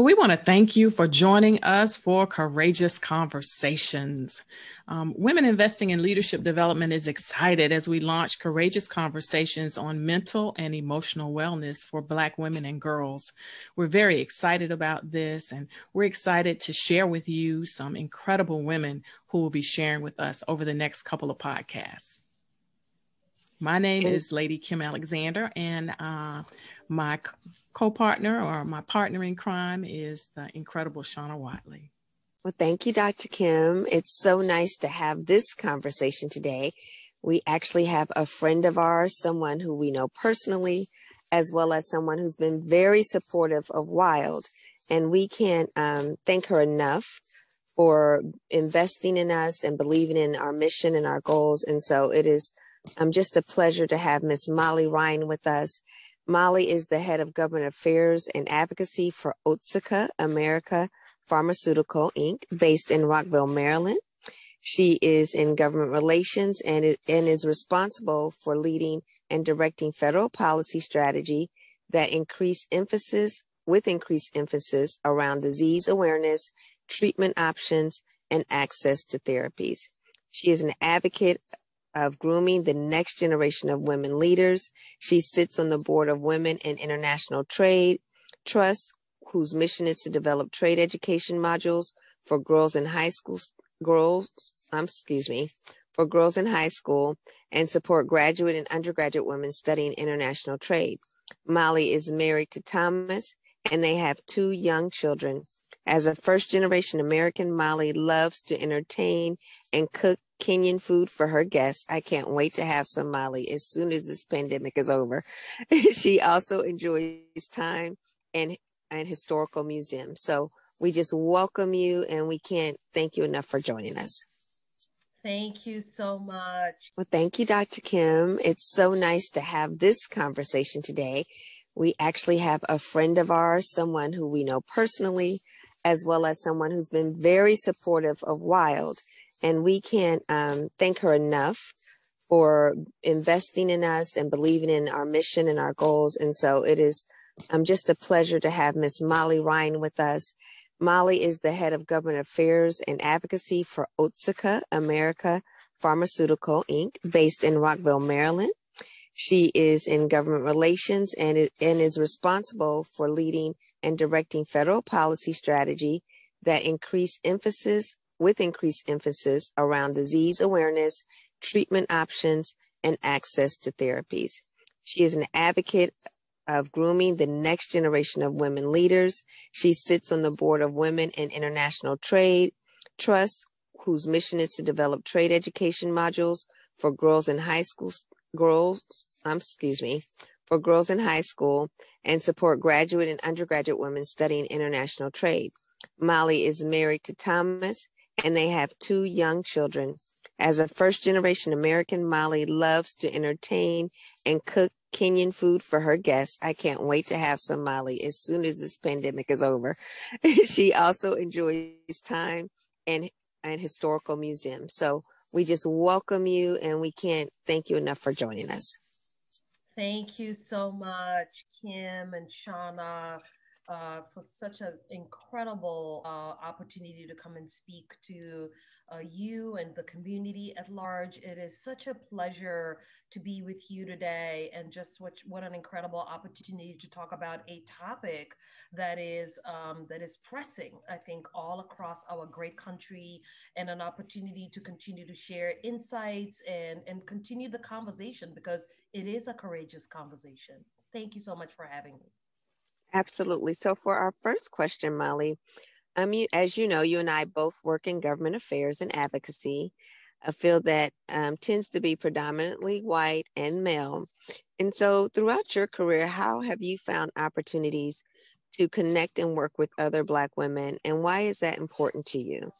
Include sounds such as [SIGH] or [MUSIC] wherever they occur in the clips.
Well, we want to thank you for joining us for Courageous Conversations. Um, Women Investing in Leadership Development is excited as we launch Courageous Conversations on mental and emotional wellness for Black women and girls. We're very excited about this, and we're excited to share with you some incredible women who will be sharing with us over the next couple of podcasts. My name is Lady Kim Alexander, and uh, my co-partner or my partner in crime is the incredible Shauna Watley. Well, thank you, Dr. Kim. It's so nice to have this conversation today. We actually have a friend of ours, someone who we know personally, as well as someone who's been very supportive of Wild. And we can't um, thank her enough for investing in us and believing in our mission and our goals. And so it is um, just a pleasure to have Miss Molly Ryan with us. Molly is the head of government affairs and advocacy for Otsuka America Pharmaceutical Inc., based in Rockville, Maryland. She is in government relations and, and is responsible for leading and directing federal policy strategy that increase emphasis with increased emphasis around disease awareness, treatment options, and access to therapies. She is an advocate of grooming the next generation of women leaders. She sits on the board of Women in International Trade Trust, whose mission is to develop trade education modules for girls in high school girls, um, excuse me, for girls in high school and support graduate and undergraduate women studying international trade. Molly is married to Thomas and they have two young children. As a first generation American, Molly loves to entertain and cook Kenyan food for her guests. I can't wait to have some Molly as soon as this pandemic is over. [LAUGHS] she also enjoys time and and historical museums. So we just welcome you and we can't thank you enough for joining us. Thank you so much. Well, thank you, Dr. Kim. It's so nice to have this conversation today. We actually have a friend of ours, someone who we know personally, as well as someone who's been very supportive of Wild. And we can't um, thank her enough for investing in us and believing in our mission and our goals. And so it is um, just a pleasure to have Miss Molly Ryan with us. Molly is the head of government affairs and advocacy for Otsuka America Pharmaceutical Inc., based in Rockville, Maryland. She is in government relations and, and is responsible for leading and directing federal policy strategy that increase emphasis with increased emphasis around disease awareness, treatment options, and access to therapies. She is an advocate of grooming the next generation of women leaders. She sits on the board of Women in International Trade Trust, whose mission is to develop trade education modules for girls in high school, girls, um, excuse me, for girls in high school and support graduate and undergraduate women studying international trade. Molly is married to Thomas and they have two young children. As a first generation American, Molly loves to entertain and cook Kenyan food for her guests. I can't wait to have some Molly as soon as this pandemic is over. [LAUGHS] she also enjoys time and and historical museums. So we just welcome you and we can't thank you enough for joining us. Thank you so much, Kim and Shauna uh, for such an incredible uh, opportunity to come and speak to uh, you and the community at large. It is such a pleasure to be with you today, and just what what an incredible opportunity to talk about a topic that is um, that is pressing. I think all across our great country, and an opportunity to continue to share insights and and continue the conversation because it is a courageous conversation. Thank you so much for having me. Absolutely. So, for our first question, Molly, um, you, as you know, you and I both work in government affairs and advocacy, a field that um, tends to be predominantly white and male. And so, throughout your career, how have you found opportunities to connect and work with other Black women, and why is that important to you?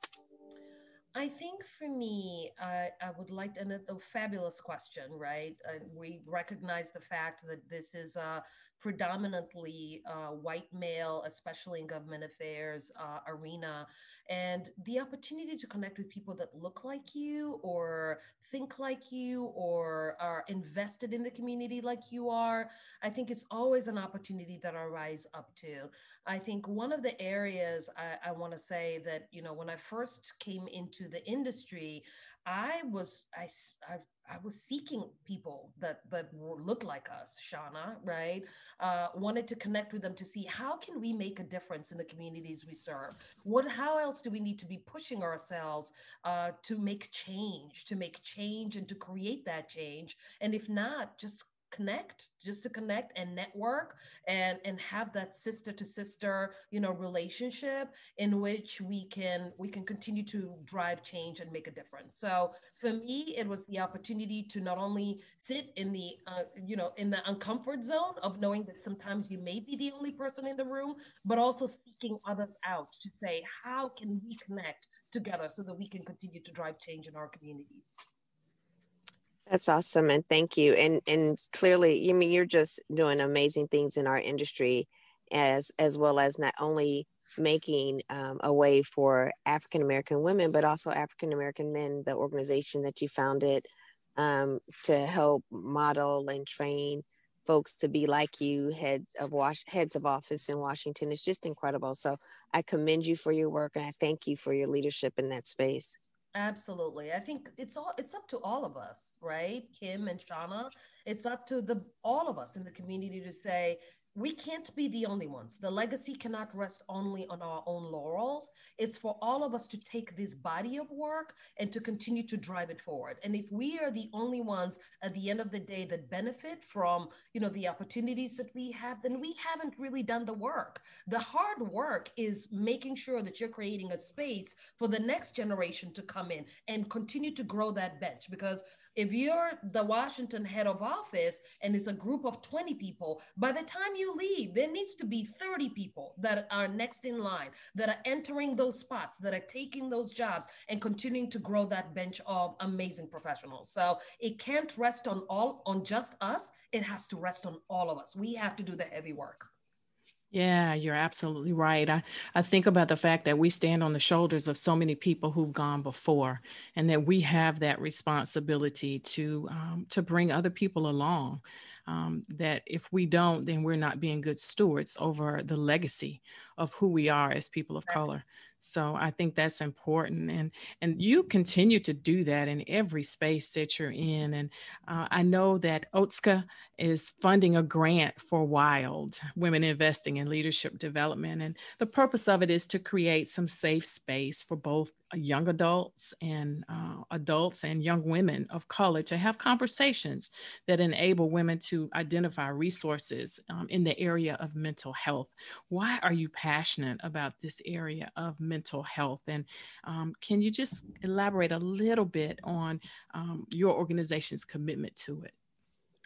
I think for me, I, I would like to, a fabulous question, right? Uh, we recognize the fact that this is a predominantly uh, white male, especially in government affairs uh, arena, and the opportunity to connect with people that look like you or think like you or are invested in the community like you are. I think it's always an opportunity that I rise up to. I think one of the areas I, I want to say that, you know, when I first came into the industry, I was I, I, I was seeking people that that looked like us, Shauna, right? Uh, wanted to connect with them to see how can we make a difference in the communities we serve. What how else do we need to be pushing ourselves uh, to make change, to make change, and to create that change? And if not, just connect just to connect and network and and have that sister to sister you know relationship in which we can we can continue to drive change and make a difference. So for me it was the opportunity to not only sit in the uh, you know in the uncomfort zone of knowing that sometimes you may be the only person in the room but also seeking others out to say how can we connect together so that we can continue to drive change in our communities that's awesome, and thank you. And and clearly, you I mean you're just doing amazing things in our industry, as as well as not only making um, a way for African American women, but also African American men. The organization that you founded um, to help model and train folks to be like you, head of wash heads of office in Washington, is just incredible. So I commend you for your work, and I thank you for your leadership in that space. Absolutely. I think it's all it's up to all of us, right? Kim and Shauna, it's up to the all of us in the community to say we can't be the only ones. The legacy cannot rest only on our own laurels. It's for all of us to take this body of work and to continue to drive it forward. And if we are the only ones at the end of the day that benefit from, you know, the opportunities that we have, then we haven't really done the work. The hard work is making sure that you're creating a space for the next generation to come in and continue to grow that bench because if you're the Washington head of office and it's a group of 20 people, by the time you leave, there needs to be 30 people that are next in line, that are entering those spots, that are taking those jobs and continuing to grow that bench of amazing professionals. So it can't rest on all on just us. It has to rest on all of us. We have to do the heavy work. Yeah, you're absolutely right. I, I think about the fact that we stand on the shoulders of so many people who've gone before, and that we have that responsibility to um, to bring other people along. Um, that if we don't, then we're not being good stewards over the legacy of who we are as people of color. So I think that's important, and and you continue to do that in every space that you're in. And uh, I know that Otsuka is funding a grant for WILD Women Investing in Leadership Development, and the purpose of it is to create some safe space for both young adults and uh, adults and young women of color to have conversations that enable women to identify resources um, in the area of mental health. Why are you passionate about this area of mental health? And um, can you just elaborate a little bit on um, your organization's commitment to it?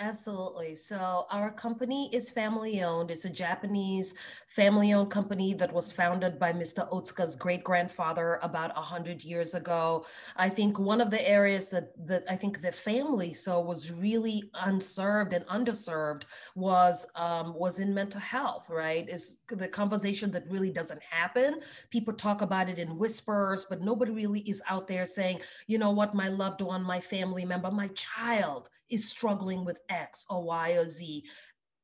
Absolutely. So our company is family owned. It's a Japanese family owned company that was founded by Mr. Otsuka's great grandfather about a hundred years ago. I think one of the areas that that I think the family so was really unserved and underserved was um, was in mental health. Right, is the conversation that really doesn't happen. People talk about it in whispers, but nobody really is out there saying, you know what, my loved one, my family member, my child is struggling with X or Y or Z.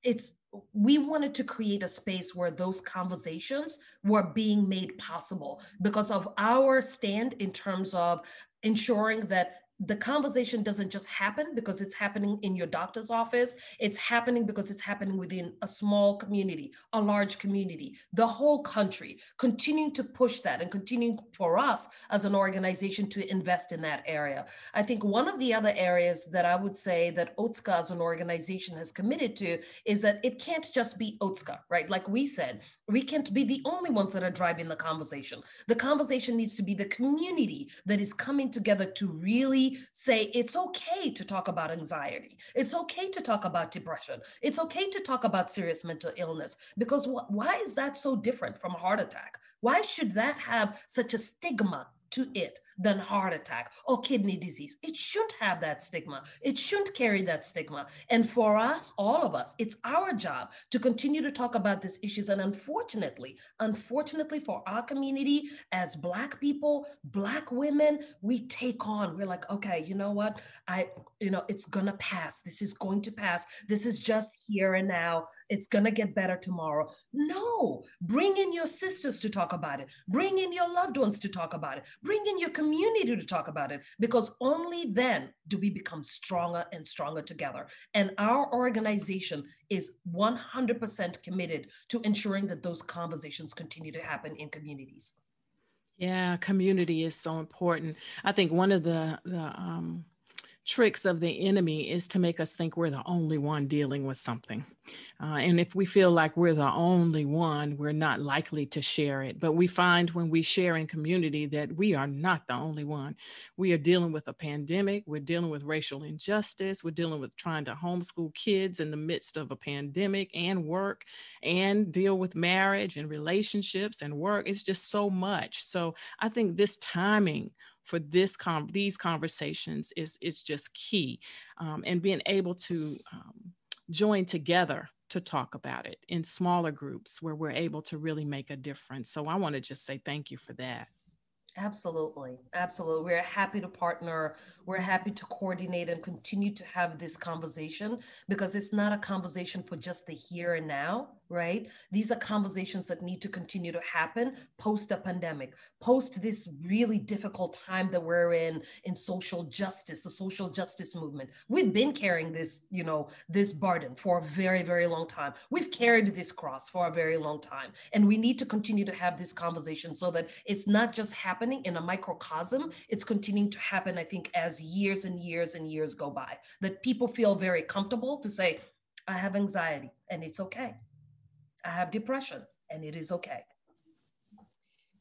It's we wanted to create a space where those conversations were being made possible because of our stand in terms of ensuring that the conversation doesn't just happen because it's happening in your doctor's office. It's happening because it's happening within a small community, a large community, the whole country, continuing to push that and continuing for us as an organization to invest in that area. I think one of the other areas that I would say that Otsuka as an organization has committed to is that it can't just be Otsuka, right? Like we said, we can't be the only ones that are driving the conversation. The conversation needs to be the community that is coming together to really say it's okay to talk about anxiety. It's okay to talk about depression. It's okay to talk about serious mental illness. Because wh- why is that so different from a heart attack? Why should that have such a stigma to it than heart attack or kidney disease. It shouldn't have that stigma. It shouldn't carry that stigma. And for us, all of us, it's our job to continue to talk about these issues. And unfortunately, unfortunately for our community, as Black people, Black women, we take on, we're like, okay, you know what? I, you know, it's gonna pass. This is going to pass. This is just here and now. It's gonna get better tomorrow. No, bring in your sisters to talk about it. Bring in your loved ones to talk about it. Bring in your community to talk about it because only then do we become stronger and stronger together. And our organization is 100% committed to ensuring that those conversations continue to happen in communities. Yeah, community is so important. I think one of the, the um, tricks of the enemy is to make us think we're the only one dealing with something. Uh, and if we feel like we're the only one, we're not likely to share it. But we find when we share in community that we are not the only one. We are dealing with a pandemic, we're dealing with racial injustice, we're dealing with trying to homeschool kids in the midst of a pandemic and work and deal with marriage and relationships and work. It's just so much. So I think this timing for this com- these conversations is is just key um, and being able to um, join together to talk about it in smaller groups where we're able to really make a difference so i want to just say thank you for that Absolutely. Absolutely. We're happy to partner. We're happy to coordinate and continue to have this conversation because it's not a conversation for just the here and now right? These are conversations that need to continue to happen post a pandemic, post this really difficult time that we're in in social justice, the social justice movement. We've been carrying this, you know, this burden for a very, very long time. We've carried this cross for a very long time. And we need to continue to have this conversation so that it's not just happening in a microcosm, it's continuing to happen, I think, as years and years and years go by, that people feel very comfortable to say, I have anxiety and it's okay I have depression and it is okay.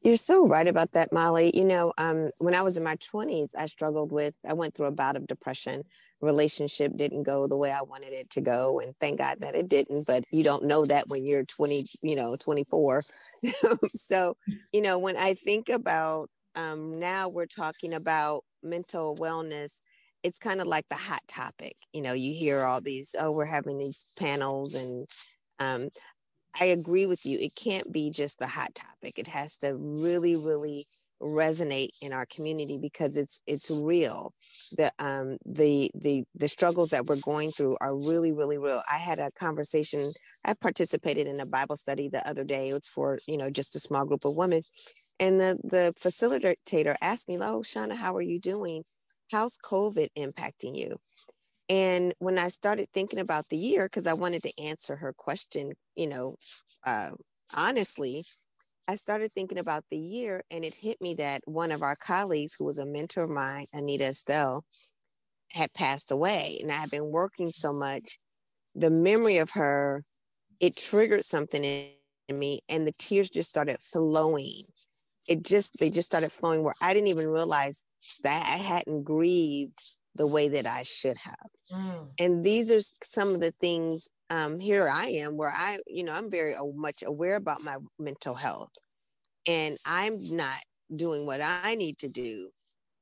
You're so right about that, Molly. You know, um, when I was in my 20s, I struggled with, I went through a bout of depression. Relationship didn't go the way I wanted it to go. And thank God that it didn't, but you don't know that when you're 20, you know, 24. [LAUGHS] so, you know, when I think about um, now we're talking about mental wellness, it's kind of like the hot topic. You know, you hear all these, oh, we're having these panels and um, I agree with you. It can't be just the hot topic. It has to really, really resonate in our community because it's it's real. The um the the the struggles that we're going through are really, really real. I had a conversation. I participated in a Bible study the other day. It's for you know just a small group of women, and the the facilitator asked me, "Oh, Shauna, how are you doing? How's COVID impacting you?" And when I started thinking about the year, because I wanted to answer her question, you know, uh, honestly, I started thinking about the year and it hit me that one of our colleagues, who was a mentor of mine, Anita Estelle, had passed away. And I had been working so much, the memory of her, it triggered something in me and the tears just started flowing. It just, they just started flowing where I didn't even realize that I hadn't grieved the way that I should have. Mm. And these are some of the things um, here I am where I, you know, I'm very much aware about my mental health and I'm not doing what I need to do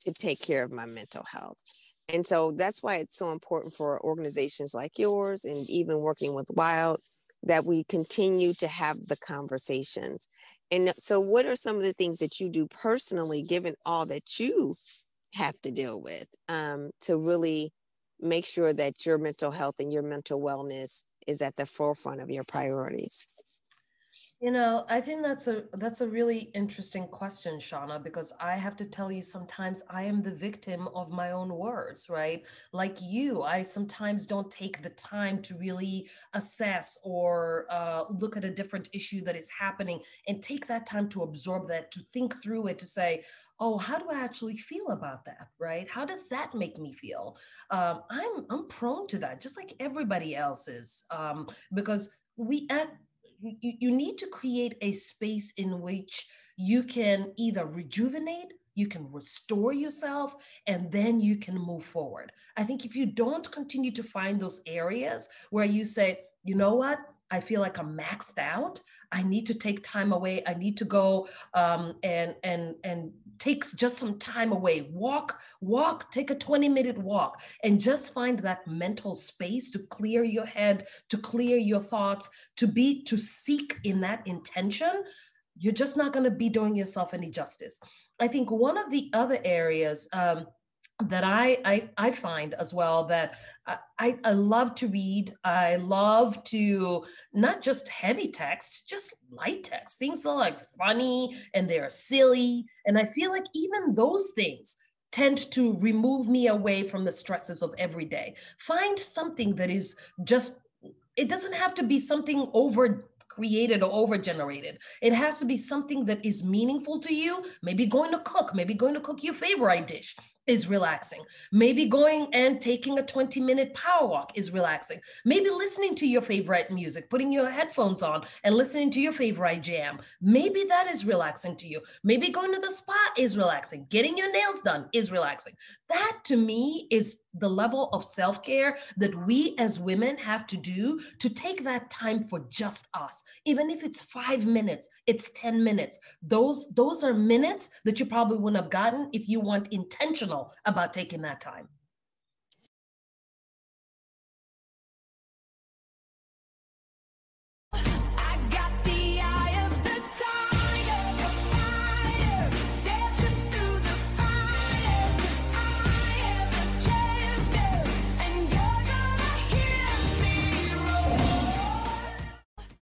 to take care of my mental health. And so that's why it's so important for organizations like yours and even working with Wild that we continue to have the conversations. And so, what are some of the things that you do personally, given all that you have to deal with, um, to really make sure that your mental health and your mental wellness is at the forefront of your priorities? You know, I think that's a that's a really interesting question, Shauna, because I have to tell you sometimes I am the victim of my own words, right? Like you, I sometimes don't take the time to really assess or uh, look at a different issue that is happening and take that time to absorb that, to think through it, to say, oh, how do I actually feel about that, right? How does that make me feel? Um, I'm I'm prone to that, just like everybody else is, um, because we at you, you need to create a space in which you can either rejuvenate you can restore yourself and then you can move forward i think if you don't continue to find those areas where you say you know what I feel like I'm maxed out. I need to take time away. I need to go um, and and and takes just some time away. Walk, walk, take a 20 minute walk and just find that mental space to clear your head, to clear your thoughts, to be, to seek in that intention. You're just not going to be doing yourself any justice. I think one of the other areas, um, that I, I, I find as well that I, I love to read. I love to not just heavy text, just light text. Things that are like funny and they're silly. And I feel like even those things tend to remove me away from the stresses of every day. Find something that is just it doesn't have to be something over created or over generated. It has to be something that is meaningful to you. Maybe going to cook, maybe going to cook your favorite dish is relaxing. Maybe going and taking a 20 minute power walk is relaxing. Maybe listening to your favorite music, putting your headphones on and listening to your favorite jam. Maybe that is relaxing to you. Maybe going to the spa is relaxing. Getting your nails done is relaxing. That to me is the level of self care that we as women have to do to take that time for just us. Even if it's five minutes, it's 10 minutes. Those, those are minutes that you probably wouldn't have gotten if you weren't about taking that time.